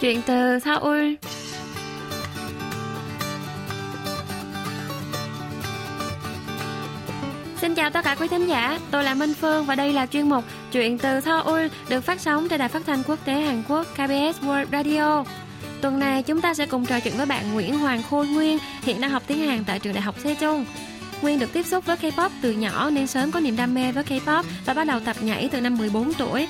Chuyện từ Seoul Xin chào tất cả quý thính giả, tôi là Minh Phương và đây là chuyên mục Chuyện từ Seoul được phát sóng trên đài phát thanh quốc tế Hàn Quốc KBS World Radio. Tuần này chúng ta sẽ cùng trò chuyện với bạn Nguyễn Hoàng Khôi Nguyên, hiện đang học tiếng Hàn tại trường đại học Sejong. Nguyên được tiếp xúc với K-pop từ nhỏ nên sớm có niềm đam mê với K-pop và bắt đầu tập nhảy từ năm 14 tuổi.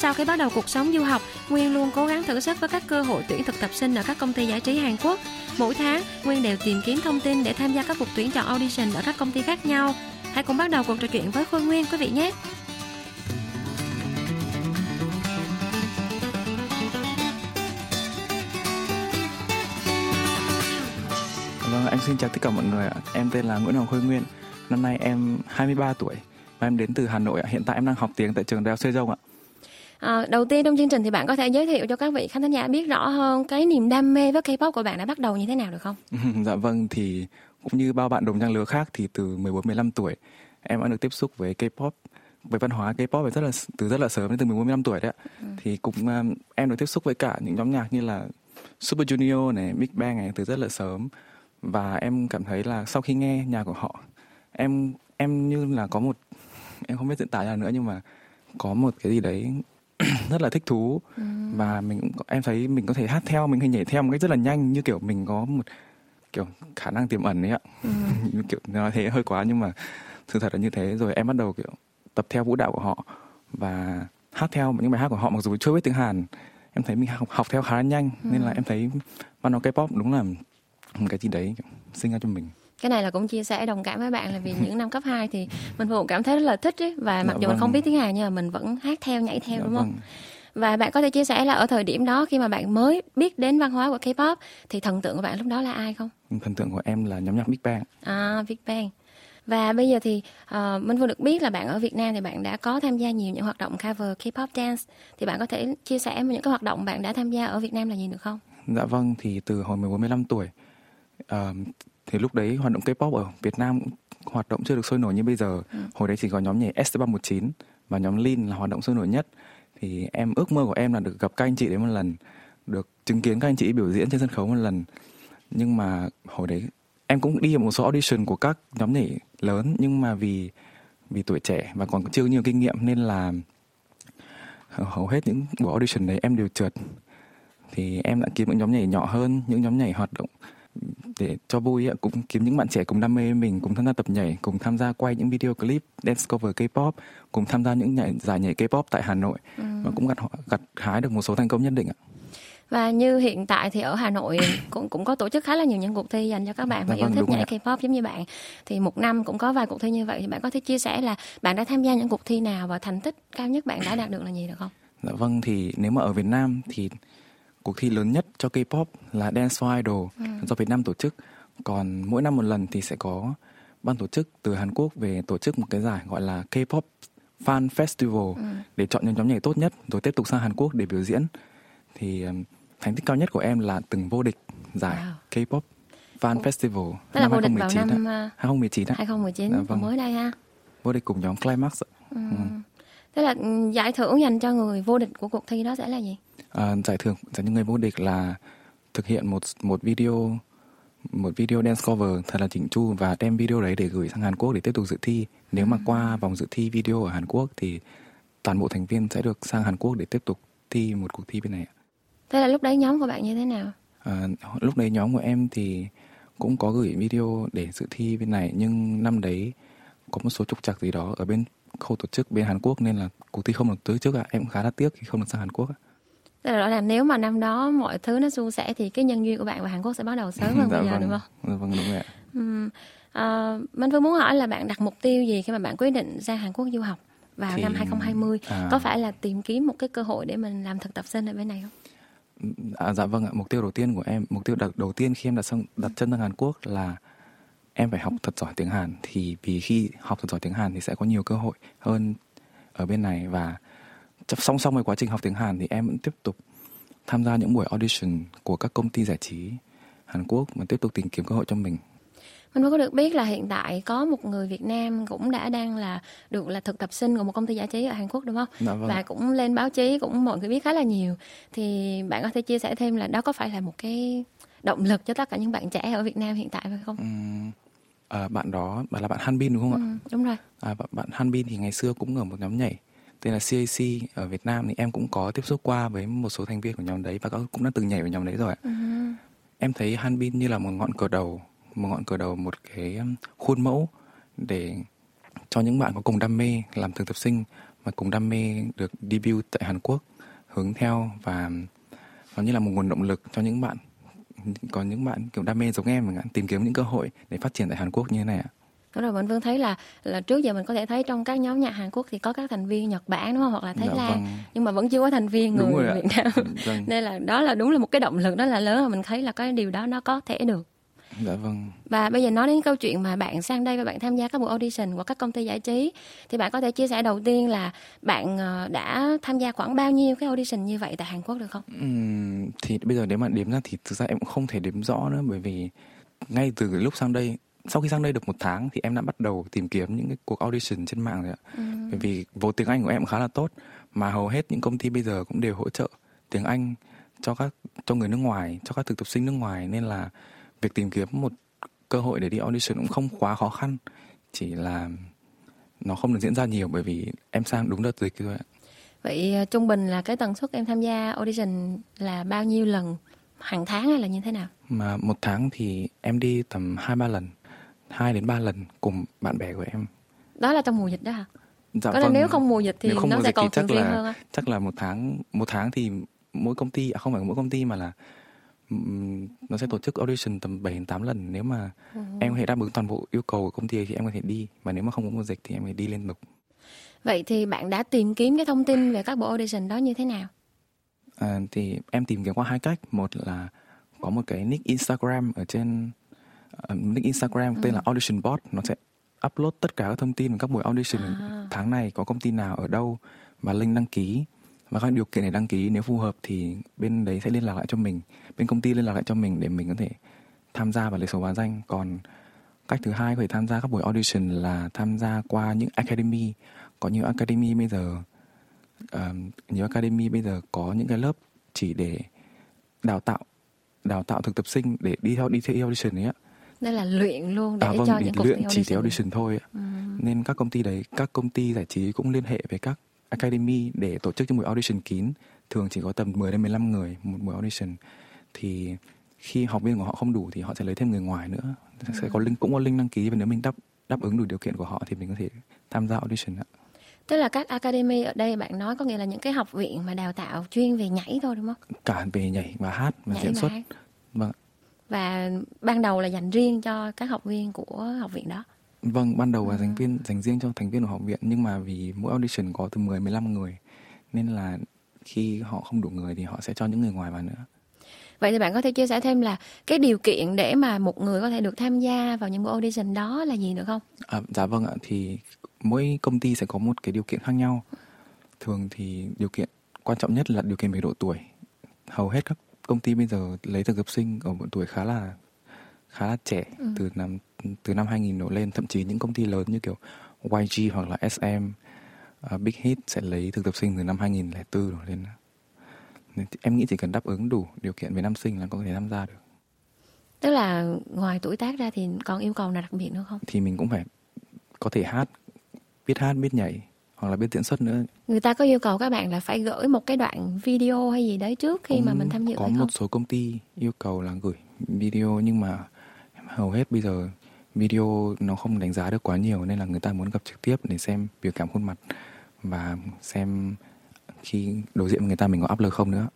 Sau khi bắt đầu cuộc sống du học, Nguyên luôn cố gắng thử sức với các cơ hội tuyển thực tập sinh ở các công ty giải trí Hàn Quốc. Mỗi tháng, Nguyên đều tìm kiếm thông tin để tham gia các cuộc tuyển chọn audition ở các công ty khác nhau. Hãy cùng bắt đầu cuộc trò chuyện với Khôi Nguyên quý vị nhé. Vâng, em xin chào tất cả mọi người ạ. Em tên là Nguyễn Hoàng Khôi Nguyên. Năm nay em 23 tuổi và em đến từ Hà Nội ạ. Hiện tại em đang học tiếng tại trường Đại học Sejong ạ. À, đầu tiên trong chương trình thì bạn có thể giới thiệu cho các vị khán thính giả biết rõ hơn cái niềm đam mê với K-pop của bạn đã bắt đầu như thế nào được không? dạ vâng thì cũng như bao bạn đồng trang lứa khác thì từ 14 15 tuổi em đã được tiếp xúc với K-pop với văn hóa K-pop rất là từ rất là sớm đến từ 14 15 tuổi đấy ạ. Ừ. Thì cũng um, em được tiếp xúc với cả những nhóm nhạc như là Super Junior này, Big Bang này từ rất là sớm và em cảm thấy là sau khi nghe nhạc của họ em em như là có một em không biết diễn tả ra nữa nhưng mà có một cái gì đấy rất là thích thú ừ. và mình em thấy mình có thể hát theo mình thể nhảy theo một cách rất là nhanh như kiểu mình có một kiểu khả năng tiềm ẩn ấy ạ ừ. kiểu nói thế hơi quá nhưng mà sự thật là như thế rồi em bắt đầu kiểu tập theo vũ đạo của họ và hát theo những bài hát của họ mặc dù chưa biết tiếng Hàn em thấy mình học, học theo khá là nhanh ừ. nên là em thấy văn hóa K-pop đúng là một cái gì đấy sinh ra cho mình cái này là cũng chia sẻ đồng cảm với bạn là vì những năm cấp 2 thì mình cũng cảm thấy rất là thích ấy và mặc dạ dù vâng. mình không biết tiếng Hàn nhưng mà mình vẫn hát theo nhảy theo dạ đúng không? Vâng. Và bạn có thể chia sẻ là ở thời điểm đó khi mà bạn mới biết đến văn hóa của K-pop thì thần tượng của bạn lúc đó là ai không? Thần tượng của em là nhóm nhạc Big Bang. À, Big Bang. Và bây giờ thì uh, Minh Phương được biết là bạn ở Việt Nam thì bạn đã có tham gia nhiều những hoạt động cover K-pop dance. Thì bạn có thể chia sẻ những cái hoạt động bạn đã tham gia ở Việt Nam là gì được không? Dạ vâng, thì từ hồi 14 15 tuổi uh, thì lúc đấy hoạt động K-pop ở Việt Nam hoạt động chưa được sôi nổi như bây giờ. Ừ. Hồi đấy chỉ có nhóm nhảy S319 và nhóm Lin là hoạt động sôi nổi nhất. Thì em ước mơ của em là được gặp các anh chị đấy một lần, được chứng kiến các anh chị biểu diễn trên sân khấu một lần. Nhưng mà hồi đấy em cũng đi một số audition của các nhóm nhảy lớn nhưng mà vì vì tuổi trẻ và còn chưa nhiều kinh nghiệm nên là hầu hết những buổi audition đấy em đều trượt thì em đã kiếm những nhóm nhảy nhỏ hơn những nhóm nhảy hoạt động để cho vui cũng kiếm những bạn trẻ cùng đam mê mình cùng tham gia tập nhảy cùng tham gia quay những video clip dance cover K-pop cùng tham gia những nhảy, giải nhảy K-pop tại Hà Nội. Ừ. và cũng gặt gặt hái được một số thành công nhất định ạ. Và như hiện tại thì ở Hà Nội cũng cũng có tổ chức khá là nhiều những cuộc thi dành cho các bạn mà dạ, yêu vâng, thích nhảy K-pop giống như bạn. Thì một năm cũng có vài cuộc thi như vậy. Thì bạn có thể chia sẻ là bạn đã tham gia những cuộc thi nào và thành tích cao nhất bạn đã đạt được là gì được không? Dạ vâng thì nếu mà ở Việt Nam thì cuộc thi lớn nhất cho K-pop là Dance for Idol ừ. do Việt Nam tổ chức. Còn mỗi năm một lần thì sẽ có ban tổ chức từ Hàn Quốc về tổ chức một cái giải gọi là K-pop Fan Festival ừ. để chọn những nhóm nhảy tốt nhất rồi tiếp tục sang Hàn Quốc để biểu diễn. Thì thành tích cao nhất của em là từng vô địch giải wow. K-pop Fan Festival Tức năm 2019 vào năm 2019 á. 2019 à, vâng. mới đây ha. Vô địch cùng nhóm Climax. Ừ. Ừ. Thế là ừ, giải thưởng dành cho người vô địch của cuộc thi đó sẽ là gì? À, giải thưởng dành cho người vô địch là thực hiện một một video một video dance cover thật là chỉnh chu và đem video đấy để gửi sang Hàn Quốc để tiếp tục dự thi. Nếu mà ừ. qua vòng dự thi video ở Hàn Quốc thì toàn bộ thành viên sẽ được sang Hàn Quốc để tiếp tục thi một cuộc thi bên này. Thế là lúc đấy nhóm của bạn như thế nào? À, lúc đấy nhóm của em thì cũng có gửi video để dự thi bên này nhưng năm đấy có một số trục trặc gì đó ở bên khâu tổ chức bên Hàn Quốc nên là cuộc thi không được tới trước ạ. À. Em khá là tiếc khi không được sang Hàn Quốc ạ. Tức là, là nếu mà năm đó mọi thứ nó suôn sẻ thì cái nhân duyên của bạn và Hàn Quốc sẽ bắt đầu sớm hơn dạ bây giờ vâng, đúng không? Dạ vâng đúng rồi ạ. À, Minh Phương muốn hỏi là bạn đặt mục tiêu gì khi mà bạn quyết định ra Hàn Quốc du học vào thì, năm 2020? À, có phải là tìm kiếm một cái cơ hội để mình làm thực tập sinh ở bên này không? À, dạ vâng ạ, mục tiêu đầu tiên của em, mục tiêu đặt đầu tiên khi em đặt sang đặt chân sang Hàn Quốc là em phải học thật giỏi tiếng Hàn thì vì khi học thật giỏi tiếng Hàn thì sẽ có nhiều cơ hội hơn ở bên này và song song với quá trình học tiếng Hàn thì em vẫn tiếp tục tham gia những buổi audition của các công ty giải trí Hàn Quốc mà tiếp tục tìm kiếm cơ hội cho mình. mình có được biết là hiện tại có một người Việt Nam cũng đã đang là được là thực tập sinh của một công ty giải trí ở Hàn Quốc đúng không? Dạ vâng. Và cũng lên báo chí cũng mọi người biết khá là nhiều. Thì bạn có thể chia sẻ thêm là đó có phải là một cái động lực cho tất cả những bạn trẻ ở Việt Nam hiện tại phải không? Uhm, à, bạn đó bạn là bạn Hanbin đúng không ừ, ạ? Đúng rồi. À, bạn, bạn Hanbin thì ngày xưa cũng ở một nhóm nhảy tên là CAC ở Việt Nam thì em cũng có tiếp xúc qua với một số thành viên của nhóm đấy và cũng đã từng nhảy vào nhóm đấy rồi. Ừ. Em thấy Hanbin như là một ngọn cờ đầu, một ngọn cờ đầu, một cái khuôn mẫu để cho những bạn có cùng đam mê làm thực tập sinh và cùng đam mê được debut tại Hàn Quốc hướng theo và nó như là một nguồn động lực cho những bạn có những bạn kiểu đam mê giống em mà tìm kiếm những cơ hội để phát triển tại Hàn Quốc như thế này ạ. Đúng rồi, mình Vương thấy là là trước giờ mình có thể thấy trong các nhóm nhạc Hàn Quốc thì có các thành viên Nhật Bản đúng không hoặc là Thái Dạ Lan vâng. nhưng mà vẫn chưa có thành viên người. Việt Nam. Vâng. Nên là đó là đúng là một cái động lực đó là lớn mà mình thấy là cái điều đó nó có thể được. Dạ vâng. Và bây giờ nói đến câu chuyện mà bạn sang đây và bạn tham gia các buổi audition của các công ty giải trí thì bạn có thể chia sẻ đầu tiên là bạn ờ, đã tham gia khoảng bao nhiêu cái audition như vậy tại Hàn Quốc được không? Ừm, thì bây giờ nếu mà đếm ra thì thực ra em cũng không thể đếm rõ nữa bởi vì ngay từ lúc sang đây sau khi sang đây được một tháng thì em đã bắt đầu tìm kiếm những cái cuộc audition trên mạng rồi ạ. Bởi vì vốn tiếng Anh của em khá là tốt mà hầu hết những công ty bây giờ cũng đều hỗ trợ tiếng Anh cho các cho người nước ngoài, cho các thực tập sinh nước ngoài nên là việc tìm kiếm một cơ hội để đi audition cũng không quá khó khăn, chỉ là nó không được diễn ra nhiều bởi vì em sang đúng đợt dịch thôi ạ. Vậy ờ, trung bình là cái tần suất em tham gia audition là bao nhiêu lần hàng tháng hay là như thế nào? Mà một tháng thì em đi tầm hai ba lần, hai đến ba lần cùng bạn bè của em. Đó là trong mùa dịch đó hả? Dạ có là nếu không mùa dịch thì nó mùa sẽ dịch còn thường xuyên là hơn á. chắc là một tháng một tháng thì mỗi công ty à không phải mỗi công ty mà là nó sẽ tổ chức audition tầm 7 đến 8 lần. Nếu mà Ừ. em có thể đáp ứng toàn bộ yêu cầu của công ty thì em có thể đi. Mà nếu mà không có mùa dịch thì em phải đi liên tục. Vậy thì bạn đã tìm kiếm cái thông tin về các buổi audition đó như thế nào? à, thì em tìm kiếm qua hai cách. Một là có một cái nick Instagram ở trên ờ, nick Instagram tên là audition bot nó sẽ upload tất cả các thông tin về các buổi audition À. tháng này có công ty nào ở đâu và link đăng ký và các điều kiện để đăng ký nếu phù hợp thì bên đấy sẽ liên lạc lại cho mình bên công ty liên lạc lại cho mình để mình có thể tham gia vào lấy số báo danh còn cách thứ hai có thể tham gia các buổi audition là tham gia qua những academy có nhiều academy bây giờ um, nhiều academy bây giờ có những cái lớp chỉ để đào tạo đào tạo thực tập sinh để đi theo đi theo audition ấy ạ Đây là luyện luôn để à, vâng, cho để những cuộc luyện chỉ theo audition. audition thôi ạ. Ừ. nên các công ty đấy các công ty giải trí cũng liên hệ với các academy để tổ chức những buổi audition kín thường chỉ có tầm 10 đến 15 người một buổi audition thì khi học viên của họ không đủ thì họ sẽ lấy thêm người ngoài nữa sẽ có link cũng có link đăng ký và nếu mình đáp đáp ứng đủ điều kiện của họ thì mình có thể tham gia audition ạ. Tức là các academy ở đây bạn nói có nghĩa là những cái học viện mà đào tạo chuyên về nhảy thôi đúng không? cả về nhảy và hát và nhảy diễn và xuất hát. vâng Và ban đầu là dành riêng cho các học viên của học viện đó. Vâng, ban đầu là dành viên dành riêng cho thành viên của học viện nhưng mà vì mỗi audition có từ 10 15 người nên là khi họ không đủ người thì họ sẽ cho những người ngoài vào nữa. Vậy thì bạn có thể chia sẻ thêm là cái điều kiện để mà một người có thể được tham gia vào những buổi audition đó là gì được không? À, dạ vâng ạ, thì mỗi công ty sẽ có một cái điều kiện khác nhau. Thường thì điều kiện quan trọng nhất là điều kiện về độ tuổi. Hầu hết các công ty bây giờ lấy thực tập sinh ở một tuổi khá là khá là trẻ Ừ. từ năm từ năm 2000 đổ lên, thậm chí những công ty lớn như kiểu YG hoặc là SM, uh, Big Hit sẽ lấy thực tập sinh từ năm 2004 đổ lên. Nên em nghĩ chỉ cần đáp ứng đủ điều kiện về năm sinh là có thể tham gia được. Tức là ngoài tuổi tác ra thì còn yêu cầu nào đặc biệt nữa không? Thì mình cũng phải có thể hát, biết hát, biết nhảy hoặc là biết diễn xuất nữa Người ta có yêu cầu các bạn là phải gửi một cái đoạn video hay gì đấy trước khi mà Cũng mình tham dự có một không? số công ty yêu cầu là gửi video nhưng mà hầu hết bây giờ video nó không đánh giá được quá nhiều nên là người ta muốn gặp trực tiếp để xem biểu cảm khuôn mặt và xem khi đối diện với người ta mình có áp lực không nữa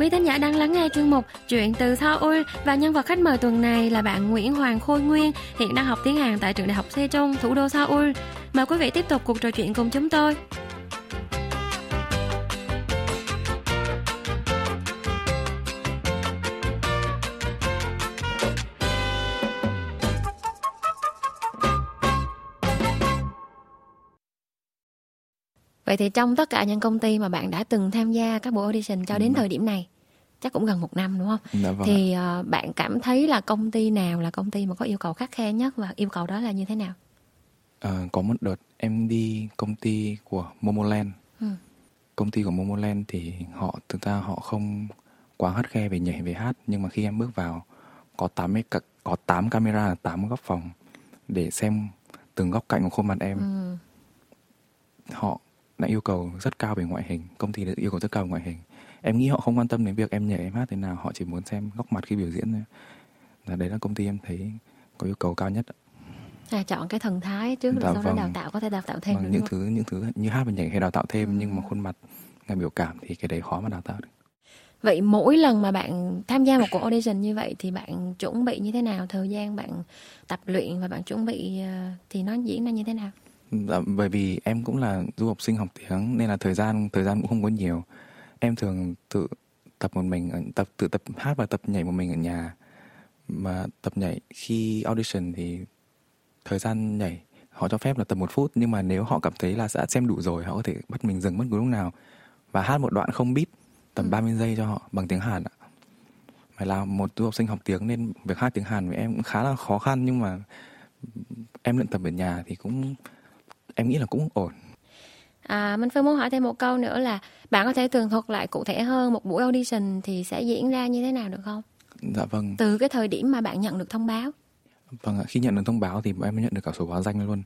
Quý thính giả đang lắng nghe chuyên mục Chuyện từ Seoul và nhân vật khách mời tuần này là bạn Nguyễn Hoàng Khôi Nguyên, hiện đang học tiếng Hàn tại trường đại học Sejong, thủ đô Seoul. Mời quý vị tiếp tục cuộc trò chuyện cùng chúng tôi. Vậy thì trong tất cả những công ty mà bạn đã từng tham gia các buổi audition cho đến ừ. thời điểm này chắc cũng gần một năm đúng không dạ, vâng thì uh, bạn cảm thấy là công ty nào là công ty mà có yêu cầu khắc khe nhất và yêu cầu đó là như thế nào à, có một đợt em đi công ty của Momoland ừ. công ty của Momoland thì họ thực ra họ không quá khắt khe về nhảy về hát nhưng mà khi em bước vào có 8 có 8 camera ở 8 góc phòng để xem từng góc cạnh của khuôn mặt em. Ừ. Họ đã yêu cầu rất cao về ngoại hình, công ty đã yêu cầu rất cao về ngoại hình. Em nghĩ họ không quan tâm đến việc em nhảy em hát thế nào, họ chỉ muốn xem góc mặt khi biểu diễn thôi. Là đấy là công ty em thấy có yêu cầu cao nhất. À, chọn cái thần thái trước rồi sau đó đào tạo có thể đào tạo thêm vâng, những thứ những thứ như hát và nhảy hay đào tạo thêm ừ. nhưng mà khuôn mặt ngay biểu cảm thì cái đấy khó mà đào tạo được. Vậy mỗi lần mà bạn tham gia một cuộc audition như vậy thì bạn chuẩn bị như thế nào? Thời gian bạn tập luyện và bạn chuẩn bị ờ, thì nó diễn ra như thế nào? Dạ, bởi vì em cũng là du học sinh học tiếng nên là thời gian thời gian cũng không có nhiều. Em thường tự tập một mình tập tự tập hát và tập nhảy một mình ở nhà. Mà tập nhảy khi audition thì thời gian nhảy họ cho phép là tầm một phút nhưng mà nếu họ cảm thấy là đã xem đủ rồi họ có thể bắt mình dừng bất cứ lúc nào và hát một đoạn không beat tầm 30 giây cho họ bằng tiếng Hàn ạ. Phải là một du học sinh học tiếng nên việc hát tiếng Hàn với em cũng khá là khó khăn nhưng mà em luyện tập ở nhà thì cũng em nghĩ là cũng ổn. À, mình Phương muốn hỏi thêm một câu nữa là bạn có thể tường thuật lại cụ thể hơn một buổi audition thì sẽ diễn ra như thế nào được không? Dạ vâng. Từ cái thời điểm mà bạn nhận được thông báo. Vâng ạ, khi nhận được thông báo thì bọn em mới nhận được cả số báo danh luôn.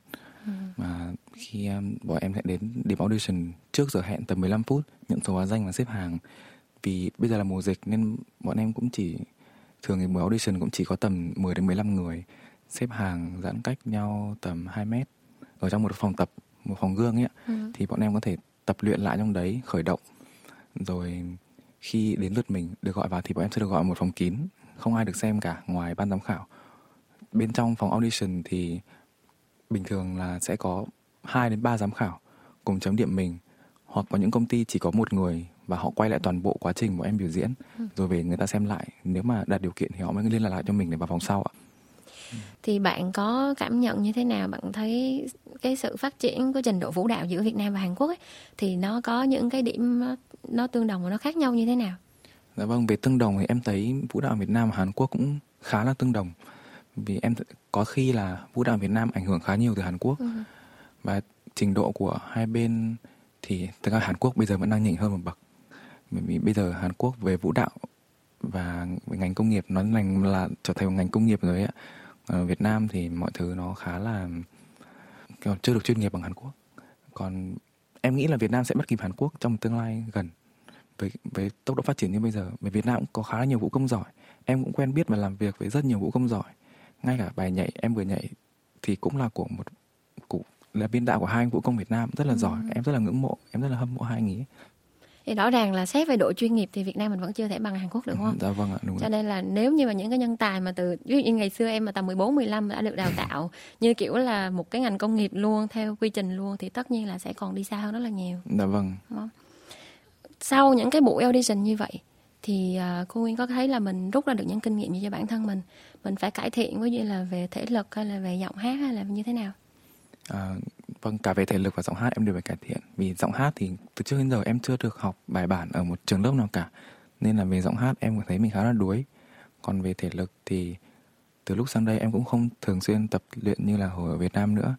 Ừ. Mà khi um, bọn em sẽ đến điểm audition trước giờ hẹn tầm 15 phút nhận số báo danh và xếp hàng vì bây giờ là mùa dịch nên bọn em cũng chỉ thường thì buổi audition cũng chỉ có tầm 10 đến 15 người xếp hàng giãn cách nhau tầm 2 mét ở trong một phòng tập một phòng gương ấy ừ. thì bọn em có thể tập luyện lại trong đấy khởi động rồi khi đến lượt mình được gọi vào thì bọn em sẽ được gọi một phòng kín không ai được xem cả ngoài ban giám khảo bên trong phòng audition thì bình thường là sẽ có 2 đến 3 giám khảo cùng chấm điểm mình hoặc có những công ty chỉ có một người và họ quay lại toàn bộ quá trình của em biểu diễn ừ. rồi về người ta xem lại nếu mà đạt điều kiện thì họ mới liên lạc lại cho mình để vào vòng sau ạ thì bạn có cảm nhận như thế nào? Bạn thấy cái sự phát triển của trình độ vũ đạo giữa Việt Nam và Hàn Quốc ấy, thì nó có những cái điểm nó tương đồng và nó khác nhau như thế nào? Dạ vâng về tương đồng thì em thấy vũ đạo Việt Nam và Hàn Quốc cũng khá là tương đồng. Vì em có khi là vũ đạo Việt Nam ảnh hưởng khá nhiều từ Hàn Quốc. Ừ. và trình độ của hai bên thì thực ra Hàn Quốc bây giờ vẫn đang nhỉnh hơn một bậc. Bởi vì bây giờ Hàn Quốc về vũ đạo và về ngành công nghiệp nó thành là trở thành một ngành công nghiệp rồi ạ ở Việt Nam thì mọi thứ nó khá là kiểu chưa được chuyên nghiệp bằng Hàn Quốc. Còn em nghĩ là Việt Nam sẽ bắt kịp Hàn Quốc trong tương lai gần với với tốc độ phát triển như bây giờ. Bởi Việt Nam cũng có khá là nhiều vũ công giỏi. Em cũng quen biết và làm việc với rất nhiều vũ công giỏi. Ngay cả bài nhảy em vừa nhảy thì cũng là của một của, là biên đạo của hai anh vũ công Việt Nam rất là ừ. giỏi em rất là ngưỡng mộ em rất là hâm mộ hai anh ấy thì rõ ràng là xét về độ chuyên nghiệp thì Việt Nam mình vẫn chưa thể bằng Hàn Quốc được không? Dạ vâng ạ, đúng Cho nên là nếu như mà những cái nhân tài mà từ ví dụ như ngày xưa em mà tầm 14 15 đã được đào tạo như kiểu là một cái ngành công nghiệp luôn theo quy trình luôn thì tất nhiên là sẽ còn đi xa hơn rất là nhiều. Dạ vâng. Sau những cái buổi audition như vậy thì uh, cô Nguyên có thấy là mình rút ra được những kinh nghiệm gì cho bản thân mình mình phải cải thiện ví dụ là về thể lực hay là về giọng hát hay là như thế nào à, vâng cả về thể lực và giọng hát em đều phải cải thiện. Vì giọng hát thì từ trước đến giờ em chưa được học bài bản ở một trường lớp nào cả. Nên là về giọng hát em thấy mình khá là đuối. Còn về thể lực thì từ lúc sang đây em cũng không thường xuyên tập luyện như là hồi ở Việt Nam nữa.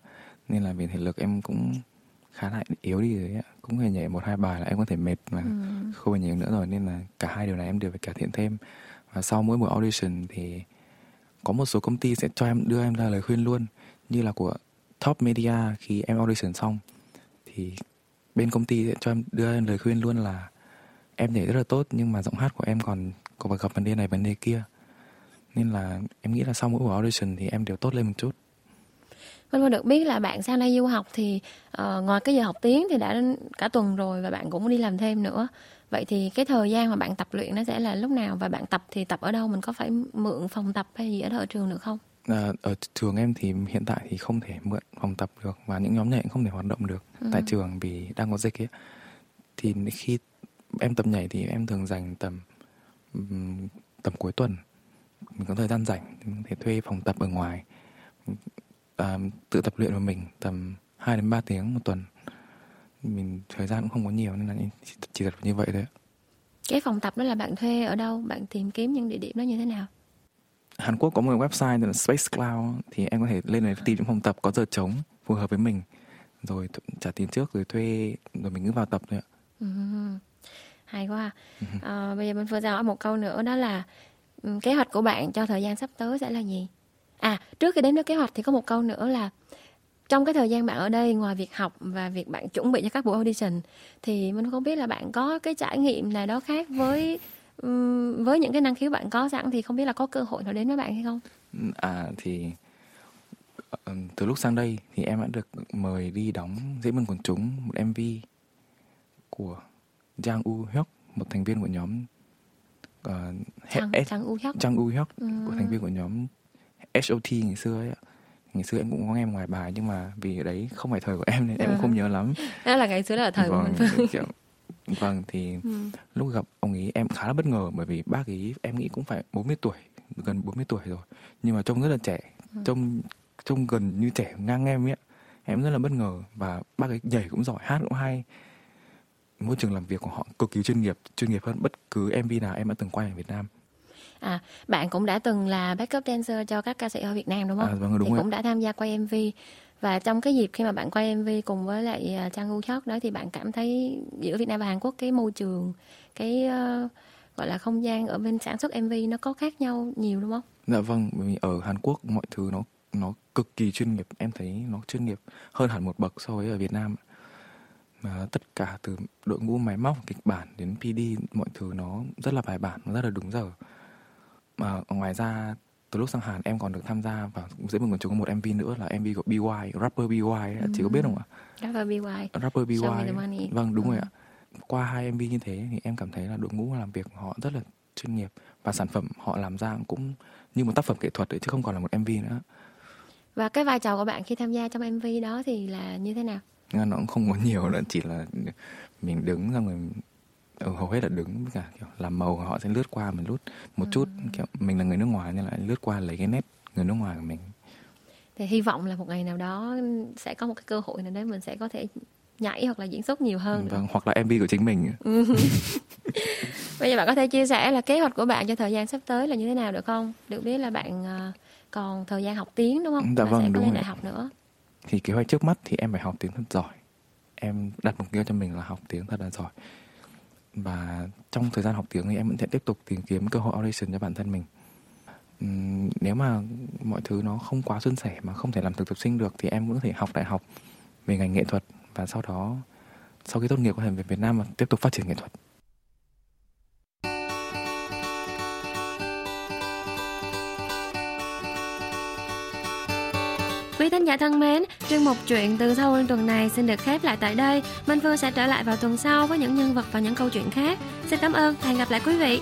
Nên là về thể lực em cũng khá là yếu đi rồi ạ. Cũng phải nhảy một hai bài là em có thể mệt mà ừ. không phải nhảy nữa rồi. Nên là cả hai điều này em đều phải cải thiện thêm. Và sau mỗi buổi audition thì có một số công ty sẽ cho em đưa em ra lời khuyên luôn. Như là của top media khi em audition xong thì bên công ty sẽ cho em đưa em lời khuyên luôn là em nhảy rất là tốt nhưng mà giọng hát của em còn có gặp vấn đề này vấn đề kia nên là em nghĩ là sau mỗi buổi audition thì em đều tốt lên một chút Vân Vân được biết là bạn sang đây du học thì uh, ngoài cái giờ học tiếng thì đã cả tuần rồi và bạn cũng đi làm thêm nữa. Vậy thì cái thời gian mà bạn tập luyện nó sẽ là lúc nào và bạn tập thì tập ở đâu? Mình có phải mượn phòng tập hay gì ở ở trường được không? À, ở trường em thì hiện tại thì không thể mượn phòng tập được và những nhóm nhảy cũng không thể hoạt động được ừ. tại trường vì đang có dịch ấy. Thì khi em tập nhảy thì em thường dành tầm tầm cuối tuần. Mình có thời gian rảnh mình có thể thuê phòng tập ở ngoài. À, tự tập luyện của mình tầm 2 đến 3 tiếng một tuần. Mình thời gian cũng không có nhiều nên là chỉ, chỉ thật như vậy thôi cái phòng tập đó là bạn thuê ở đâu? Bạn tìm kiếm những địa điểm đó như thế nào Hàn Quốc có một website tên là Space Cloud thì em có thể lên này tìm những phòng tập có giờ trống phù hợp với mình rồi trả tiền trước rồi thuê rồi mình cứ vào tập thôi ạ. Ừ. Hay quá. À, bây giờ mình vừa ra hỏi một câu nữa đó là kế hoạch của bạn cho thời gian sắp tới sẽ là gì? À, trước khi đến với kế hoạch thì có một câu nữa là trong cái thời gian bạn ở đây ngoài việc học và việc bạn chuẩn bị cho các buổi audition thì mình không biết là bạn có cái trải nghiệm nào đó khác với với những cái năng khiếu bạn có sẵn thì không biết là có cơ hội nào đến với bạn hay không? À thì ờ, từ lúc sang đây thì em đã được mời đi đóng diễn viên quần chúng một MV của Jang U Hyuk, một thành viên của nhóm uh, Jang, U Hyuk, Jang U Hyuk, ừ. của thành viên của nhóm HOT ngày xưa ấy ngày xưa em cũng có nghe ngoài bài nhưng mà vì đấy không phải thời của em nên em cũng không nhớ lắm. Đó là ngày xưa là thời vâng, của mình. kiểu, vâng thì ừ. lúc gặp ông ấy em khá là bất ngờ bởi vì bác ấy em nghĩ cũng phải 40 tuổi gần 40 tuổi rồi nhưng mà trông rất là trẻ ừ. trông trông gần như trẻ ngang em ấy em rất là bất ngờ và bác ấy nhảy cũng giỏi hát cũng hay môi trường làm việc của họ cực kỳ chuyên nghiệp chuyên nghiệp hơn bất cứ mv nào em đã từng quay ở Việt Nam À, bạn cũng đã từng là backup dancer cho các ca sĩ ở Việt Nam đúng không? À, vâng, đúng thì rồi. cũng đã tham gia quay MV và trong cái dịp khi mà bạn quay MV cùng với lại à, Trang U Chót đó thì bạn cảm thấy giữa Việt Nam và Hàn Quốc cái môi trường cái uh, gọi là không gian ở bên sản xuất MV nó có khác nhau nhiều đúng không? Dạ vâng, vì ở Hàn Quốc mọi thứ nó nó cực kỳ chuyên nghiệp, em thấy nó chuyên nghiệp hơn hẳn một bậc so với ở Việt Nam. Mà tất cả từ đội ngũ máy móc, kịch bản đến PD mọi thứ nó rất là bài bản, nó rất là đúng giờ mà ngoài ra từ lúc sang Hàn em còn được tham gia vào diễn viên quần chúng có một MV nữa là MV của BY rapper BY ấy, ừ. chị có biết không ạ? Rapper BY. Rapper BY. Vâng đúng ừ. rồi ạ. Qua hai MV như thế thì em cảm thấy là đội ngũ làm việc họ rất là chuyên nghiệp và sản phẩm họ làm ra cũng như một tác phẩm nghệ thuật ấy, chứ không còn là một MV nữa. Và cái vai trò của bạn khi tham gia trong MV đó thì là như thế nào? Nó cũng không có nhiều nữa chỉ là mình đứng ra người ừ, hầu hết là đứng cả kiểu làm màu họ sẽ lướt qua mình lút một ừ. chút kiểu mình là người nước ngoài nên lại lướt qua lấy cái nét người nước ngoài của mình. Thì hy vọng là một ngày nào đó sẽ có một cái cơ hội nào đấy mình sẽ có thể nhảy hoặc là diễn xuất nhiều hơn vâng, hoặc là mv của chính mình. Ừ. bây giờ bạn có thể chia sẻ là kế hoạch của bạn cho thời gian sắp tới là như thế nào được không? Được biết là bạn ờ, còn thời gian học tiếng đúng không? Dạ bạn vâng sẽ đúng đại học nữa. Thì kế hoạch trước mắt thì em phải học tiếng thật giỏi. Em đặt mục tiêu cho mình là học tiếng thật là giỏi và trong thời gian học tiếng thì em vẫn sẽ tiếp tục tìm kiếm cơ hội audition cho bản thân mình. Uhm, nếu mà mọi thứ nó không quá suôn sẻ mà không thể làm thực tập sinh được thì em cũng có thể học đại học về ngành nghệ thuật. Và sau đó sau khi tốt nghiệp có thể về Việt Nam và tiếp tục phát triển nghệ thuật. Quý thính giả thân mến, chuyên mục chuyện từ Seoul tuần này xin được khép lại tại đây. Minh Phương sẽ trở lại vào tuần sau với những nhân vật và những câu chuyện khác. Xin cảm ơn và hẹn gặp lại quý vị.